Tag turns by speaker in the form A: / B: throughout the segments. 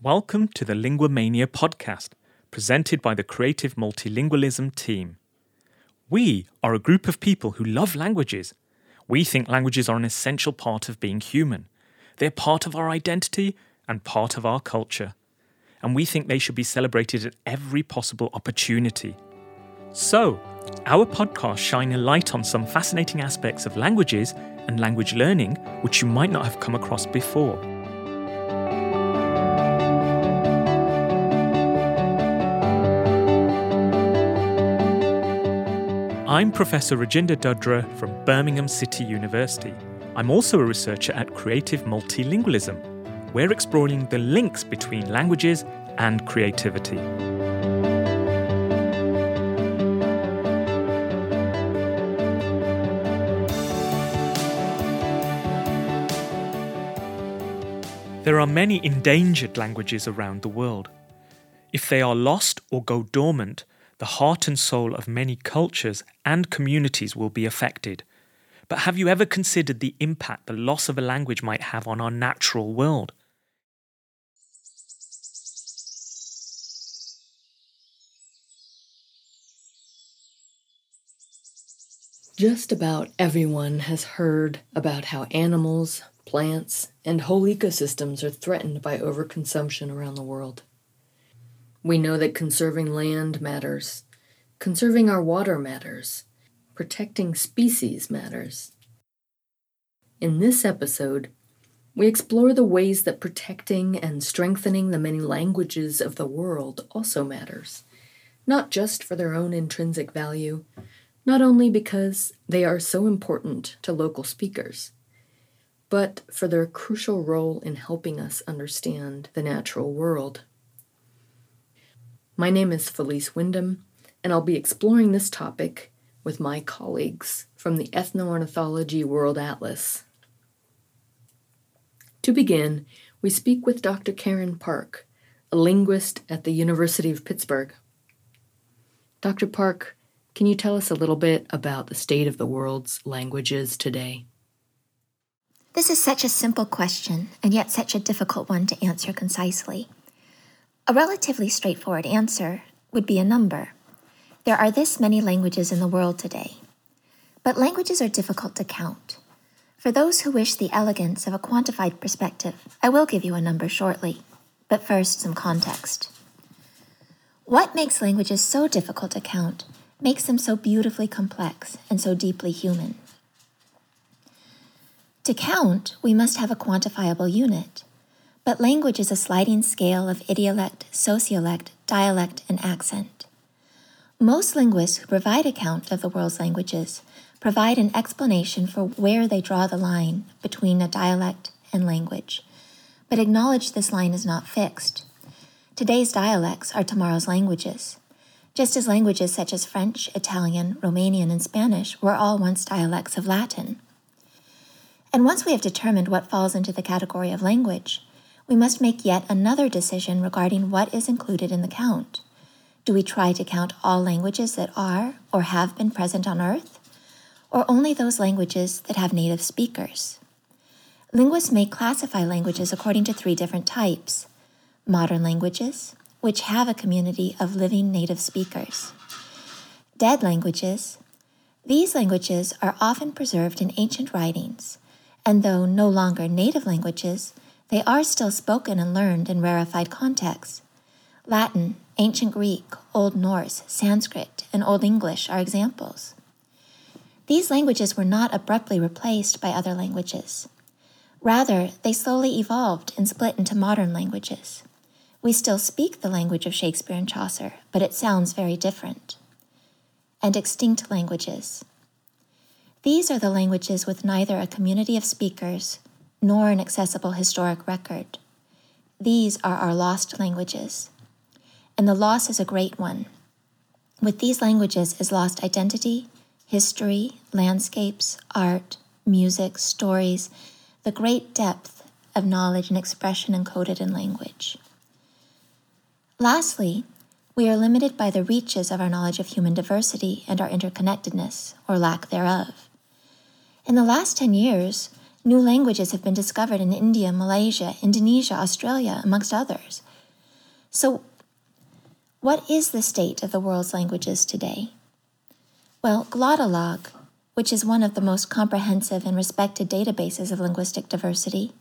A: Welcome to the Linguamania podcast, presented by the Creative Multilingualism team. We are a group of people who love languages. We think languages are an essential part of being human. They're part of our identity and part of our culture. And we think they should be celebrated at every possible opportunity. So, our podcasts shine a light on some fascinating aspects of languages and language learning which you might not have come across before. I'm Professor Rajinder Dudrah from Birmingham City University. I'm also a researcher at Creative Multilingualism. We're exploring the links between languages and creativity. There are many endangered languages around the world. If they are lost or go dormant, the heart and soul of many cultures and communities will be affected. But have you ever considered the impact the loss of a language might have on our natural world?
B: Just about everyone has heard about how animals, plants, and whole ecosystems are threatened by overconsumption around the world. We know that conserving land matters, conserving our water matters, protecting species matters. In this episode, we explore the ways that protecting and strengthening the many languages of the world also matters, not just for their own intrinsic value, not only because they are so important to local speakers, but for their crucial role in helping us understand the natural world. My name is Felice Wyndham, and I'll be exploring this topic with my colleagues from the Ethnoornithology World Atlas. To begin, we speak with Dr. Karen Park, a linguist at the University of Pittsburgh. Dr. Park, can you tell us a little bit about the state of the world's languages today?
C: This is such a simple question, and yet such a difficult one to answer concisely. A relatively straightforward answer would be a number. There are this many languages in the world today. But languages are difficult to count. For those who wish the elegance of a quantified perspective, I will give you a number shortly. But first, some context. What makes languages so difficult to count makes them so beautifully complex and so deeply human. To count, we must have a quantifiable unit. But language is a sliding scale of idiolect, sociolect, dialect, and accent. Most linguists who provide account of the world's languages provide an explanation for where they draw the line between a dialect and language, but acknowledge this line is not fixed. Today's dialects are tomorrow's languages, just as languages such as French, Italian, Romanian, and Spanish were all once dialects of Latin. And once we have determined what falls into the category of language, we must make yet another decision regarding what is included in the count. Do we try to count all languages that are or have been present on Earth? Or only those languages that have native speakers? Linguists may classify languages according to three different types modern languages, which have a community of living native speakers, dead languages. These languages are often preserved in ancient writings, and though no longer native languages, they are still spoken and learned in rarefied contexts. Latin, Ancient Greek, Old Norse, Sanskrit, and Old English are examples. These languages were not abruptly replaced by other languages. Rather, they slowly evolved and split into modern languages. We still speak the language of Shakespeare and Chaucer, but it sounds very different. And extinct languages. These are the languages with neither a community of speakers nor an accessible historic record. These are our lost languages. And the loss is a great one. With these languages is lost identity, history, landscapes, art, music, stories, the great depth of knowledge and expression encoded in language. Lastly, we are limited by the reaches of our knowledge of human diversity and our interconnectedness, or lack thereof. In the last 10 years, New languages have been discovered in India, Malaysia, Indonesia, Australia, amongst others, So, what is the state of the world's languages today? Well, Glottolog, which is one of the most comprehensive and respected databases of linguistic diversity,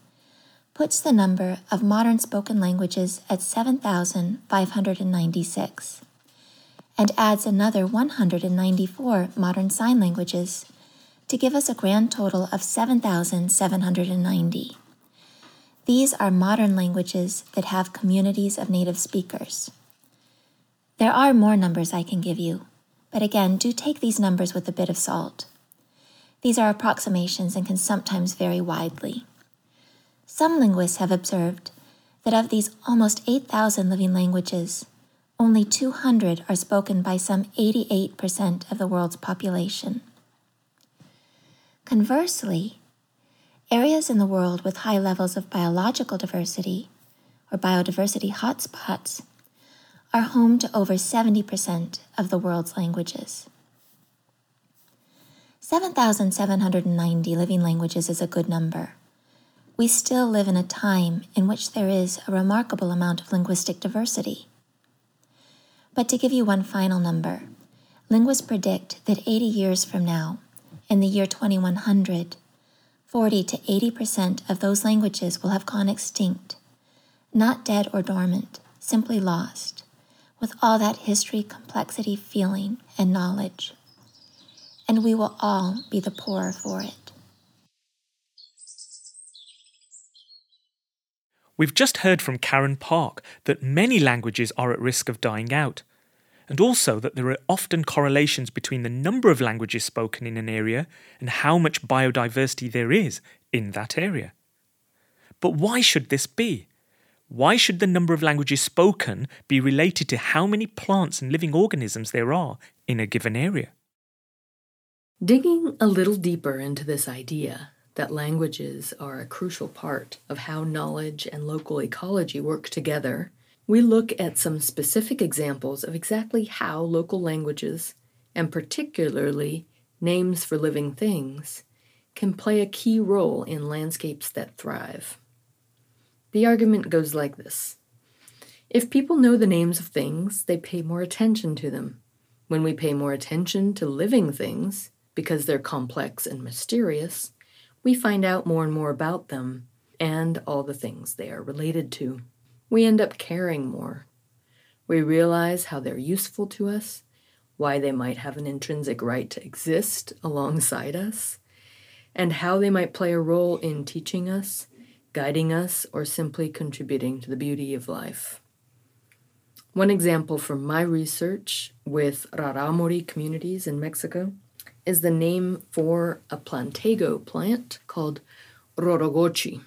C: puts the number of modern spoken languages at 7,596 and adds another 194 modern sign languages to give us a grand total of 7,790. These are modern languages that have communities of native speakers. There are more numbers I can give you, but again, do take these numbers with a bit of salt. These are approximations and can sometimes vary widely. Some linguists have observed that of these almost 8,000 living languages, only 200 are spoken by some 88% of the world's population. Conversely, areas in the world with high levels of biological diversity, or biodiversity hotspots, are home to over 70% of the world's languages. 7,790 living languages is a good number. We still live in a time in which there is a remarkable amount of linguistic diversity. But to give you one final number, linguists predict that 80 years from now, in the year 2100, 40 to 80 percent of those languages will have gone extinct, not dead or dormant, simply lost, with all that history, complexity, feeling, and knowledge. And we will all be the poorer for it.
A: We've just heard from Karen Park that many languages are at risk of dying out, and also that there are often correlations between the number of languages spoken in an area and how much biodiversity there is in that area. But why should this be? Why should the number of languages spoken be related to how many plants and living organisms there are in a given area?
B: Digging a little deeper into this idea, that languages are a crucial part of how knowledge and local ecology work together, we look at some specific examples of exactly how local languages, and particularly names for living things, can play a key role in landscapes that thrive. The argument goes like this If people know the names of things, they pay more attention to them. When we pay more attention to living things, because they're complex and mysterious, we find out more and more about them and all the things they are related to. We end up caring more. We realize how they're useful to us, why they might have an intrinsic right to exist alongside us, and how they might play a role in teaching us, guiding us, or simply contributing to the beauty of life. One example from my research with Raramuri communities in Mexico is the name for a plantago plant called Rorogochi.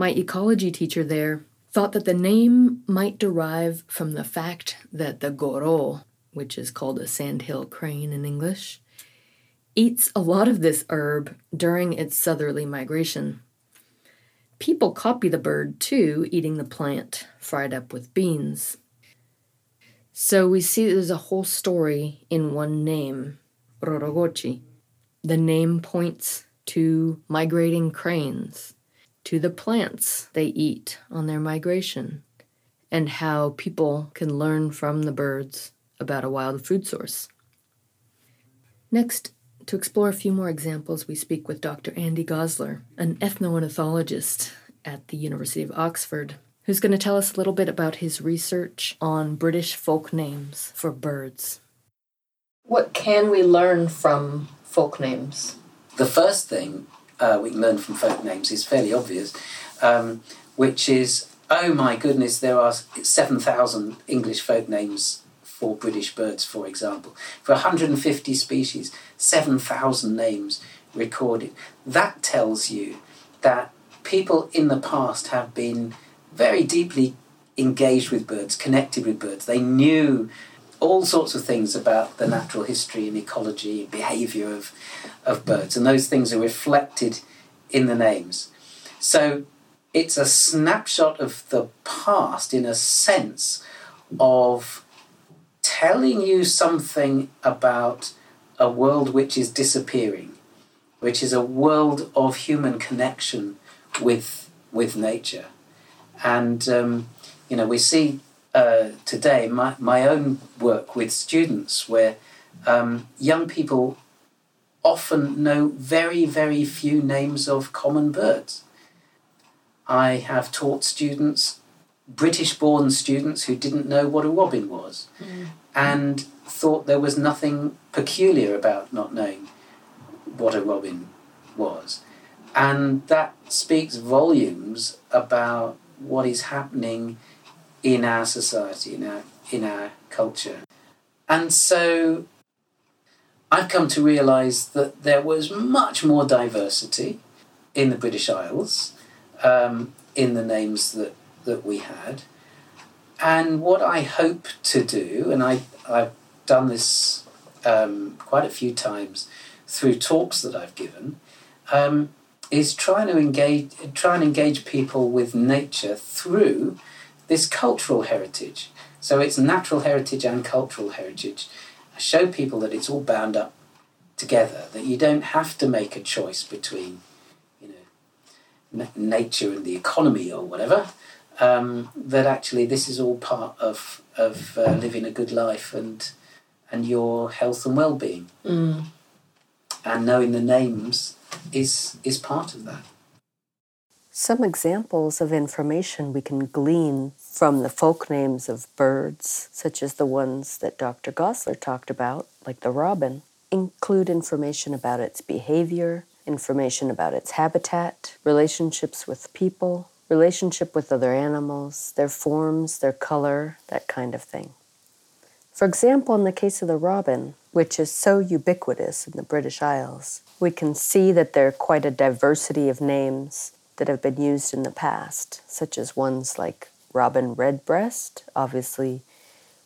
B: My ecology teacher there thought that the name might derive from the fact that the goro, which is called a sandhill crane in English, eats a lot of this herb during its southerly migration. People copy the bird too, eating the plant fried up with beans. So we see there's a whole story in one name Rorogochi. The name points to migrating cranes, to the plants they eat on their migration, and how people can learn from the birds about a wild food source. Next, to explore a few more examples, we speak with Dr. Andy Gosler, an ethnoornithologist at the University of Oxford, who's going to tell us a little bit about his research on British folk names for birds. What can we learn from folk names?
D: The first thing uh, we can learn from folk names is fairly obvious, um, which is oh my goodness, there are 7,000 English folk names for British birds, for example. For 150 species, 7,000 names recorded. That tells you that people in the past have been very deeply engaged with birds, connected with birds. They knew all sorts of things about the natural history and ecology and behaviour of, of birds, and those things are reflected in the names. So it's a snapshot of the past in a sense of telling you something about a world which is disappearing, which is a world of human connection with with nature, and um, you know, we see uh, today my, my own work with students where um, young people often know very, very few names of common birds. I have taught students, British born students, who didn't know what a robin was mm. and thought there was nothing peculiar about not knowing what a robin was. And that speaks volumes about what is happening in our society, in our, in our culture. And so I've come to realise that there was much more diversity in the British Isles um, in the names that, that we had. And what I hope to do, and I, I've done this um, quite a few times through talks that I've given, um, is trying to engage, try and engage people with nature through this cultural heritage. So it's natural heritage and cultural heritage. I show people that it's all bound up together, that you don't have to make a choice between, you know, n- nature and the economy or whatever. Um, that actually this is all part of of uh, living a good life and and your health and well being. Mm. And knowing the names is is part of that.
E: Some examples of information we can glean from the folk names of birds, such as the ones that Dr. Gosler talked about, like the robin, include information about its behavior, information about its habitat, relationships with people, relationship with other animals, their forms, their color, that kind of thing. For example, in the case of the robin, which is so ubiquitous in the British Isles, we can see that there are quite a diversity of names that have been used in the past, such as ones like robin redbreast, obviously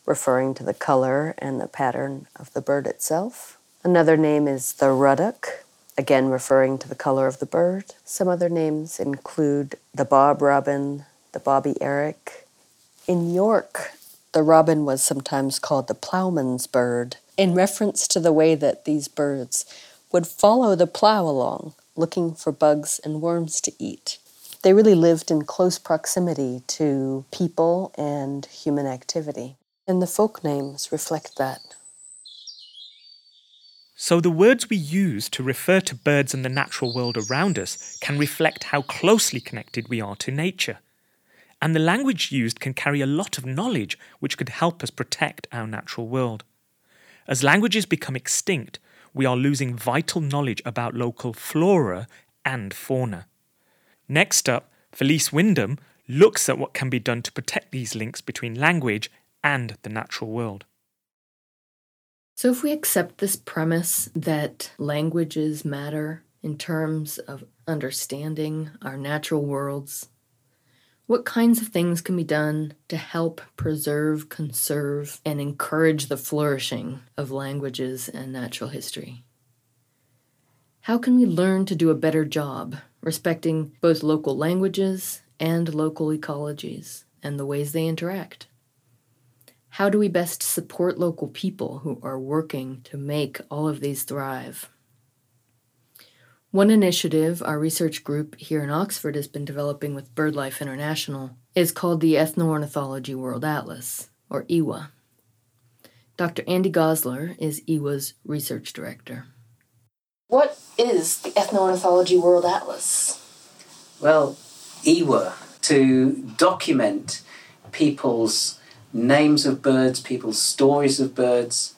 E: referring to the color and the pattern of the bird itself. Another name is the ruddock, again referring to the color of the bird. Some other names include the bob robin, the bobby eric. In York, the robin was sometimes called the plowman's bird, in reference to the way that these birds would follow the plow along looking for bugs and worms to eat. They really lived in close proximity to people and human activity. And the folk names reflect that.
A: So, the words we use to refer to birds and the natural world around us can reflect how closely connected we are to nature. And the language used can carry a lot of knowledge which could help us protect our natural world. As languages become extinct, we are losing vital knowledge about local flora and fauna. Next up, Felice Wyndham looks at what can be done to protect these links between language and the natural world.
B: So, if we accept this premise that languages matter in terms of understanding our natural worlds, what kinds of things can be done to help preserve, conserve, and encourage the flourishing of languages and natural history? How can we learn to do a better job respecting both local languages and local ecologies and the ways they interact? How do we best support local people who are working to make all of these thrive? One initiative our research group here in Oxford has been developing with BirdLife International is called the Ethnoornithology World Atlas, or EWA. Dr. Andy Gosler is EWA's research director. What is the Ethnoornithology World Atlas?
D: Well, EWA, to document people's names of birds, people's stories of birds,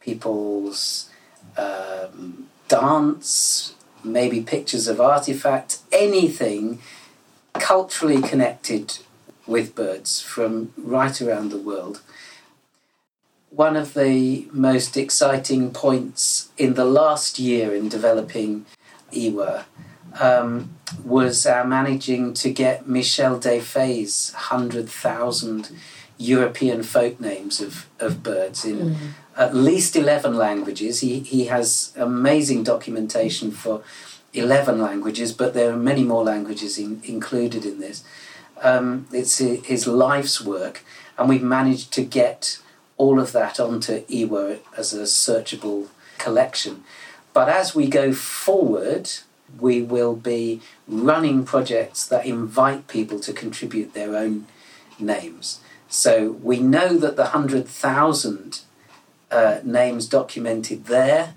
D: people's um, dance, maybe pictures of artifacts, anything culturally connected with birds from right around the world. One of the most exciting points in the last year in developing EWA um, was our managing to get Michel Desfayes' 100,000 European folk names of, of birds in mm. at least 11 languages. He, he has amazing documentation for 11 languages, but there are many more languages in, included in this. Um, it's his life's work, and we've managed to get all of that onto EWA as a searchable collection. But as we go forward, we will be running projects that invite people to contribute their own names. So we know that the 100,000 uh, names documented there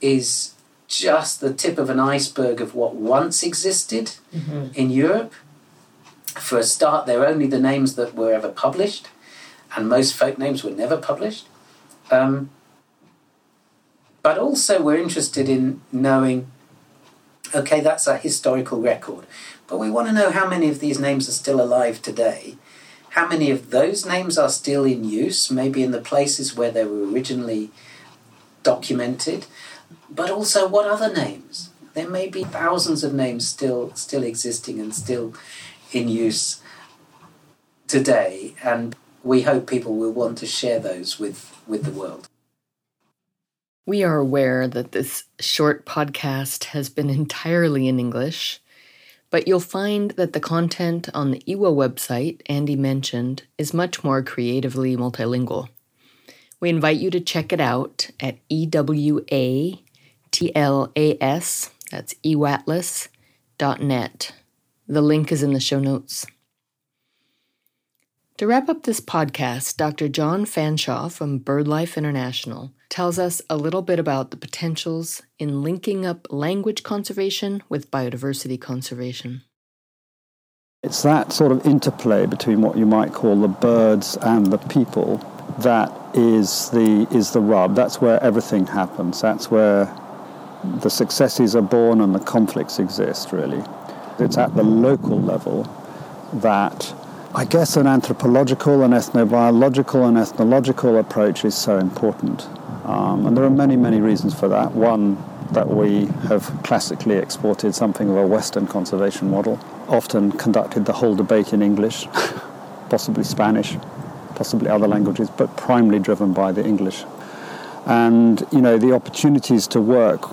D: is just the tip of an iceberg of what once existed mm-hmm. in Europe. For a start, they're only the names that were ever published, and most folk names were never published. Um, but also, we're interested in knowing okay, that's a historical record. But we want to know how many of these names are still alive today. How many of those names are still in use, maybe in the places where they were originally documented, but also what other names? There may be thousands of names still still existing and still in use today, and we hope people will want to share those with, with the world.
B: We are aware that this short podcast has been entirely in English, but you'll find that the content on the EWA website Andy mentioned is much more creatively multilingual. We invite you to check it out at EWATLAS, that's ewatlas.net. The link is in the show notes. To wrap up this podcast, Dr. John Fanshawe from BirdLife International tells us a little bit about the potentials in linking up language conservation with biodiversity conservation.
F: It's that sort of interplay between what you might call the birds and the people that is the is the rub. That's where everything happens. That's where the successes are born and the conflicts exist really. It's at the local level that I guess an anthropological, an ethnobiological, and ethnological approach is so important. Um, and there are many, many reasons for that. One, that we have classically exported something of a Western conservation model, often conducted the whole debate in English, possibly Spanish, possibly other languages, but primarily driven by the English. And, you know, the opportunities to work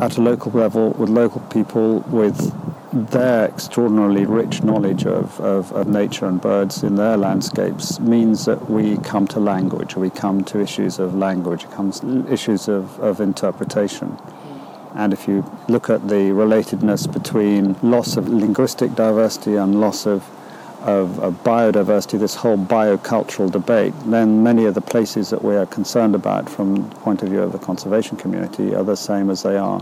F: at a local level with local people, with their extraordinarily rich knowledge of, of, of, nature and birds in their landscapes means that we come to language, we come to issues of language, comes issues of, of interpretation. And if you look at the relatedness between loss of linguistic diversity and loss of, of, of biodiversity, this whole biocultural debate, then many of the places that we are concerned about from the point of view of the conservation community are the same as they are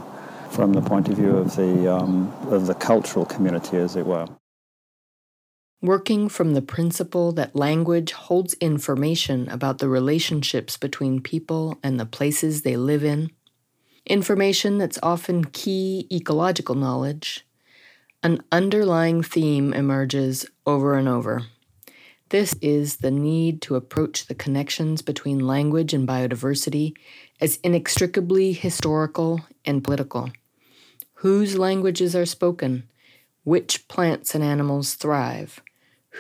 F: from the point of view of the, um, of the cultural community, as it were.
B: Working from the principle that language holds information about the relationships between people and the places they live in, information that's often key ecological knowledge, an underlying theme emerges over and over. This is the need to approach the connections between language and biodiversity as inextricably historical and political. Whose languages are spoken? Which plants and animals thrive?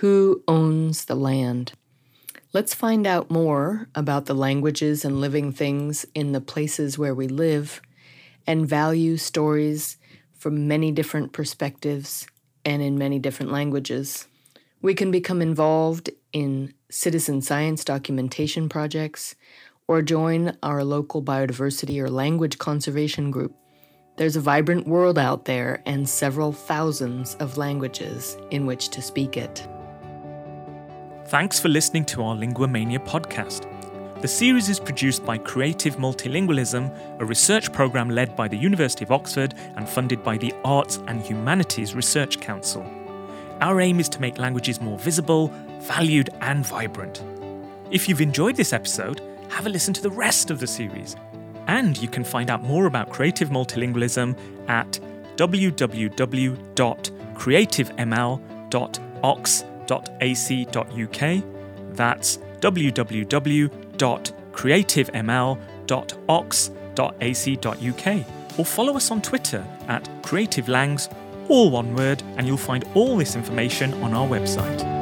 B: Who owns the land? Let's find out more about the languages and living things in the places where we live and value stories from many different perspectives and in many different languages. We can become involved in citizen science documentation projects or join our local biodiversity or language conservation group. There's a vibrant world out there and several thousands of languages in which to speak it.
A: Thanks for listening to our Linguamania podcast. The series is produced by Creative Multilingualism, a research program led by the University of Oxford and funded by the Arts and Humanities Research Council. Our aim is to make languages more visible, valued, and vibrant. If you've enjoyed this episode, have a listen to the rest of the series. And you can find out more about creative multilingualism at www.creativeml.ox.ac.uk. That's www.creativeml.ox.ac.uk. Or follow us on Twitter at creativelangs all one word, and you'll find all this information on our website.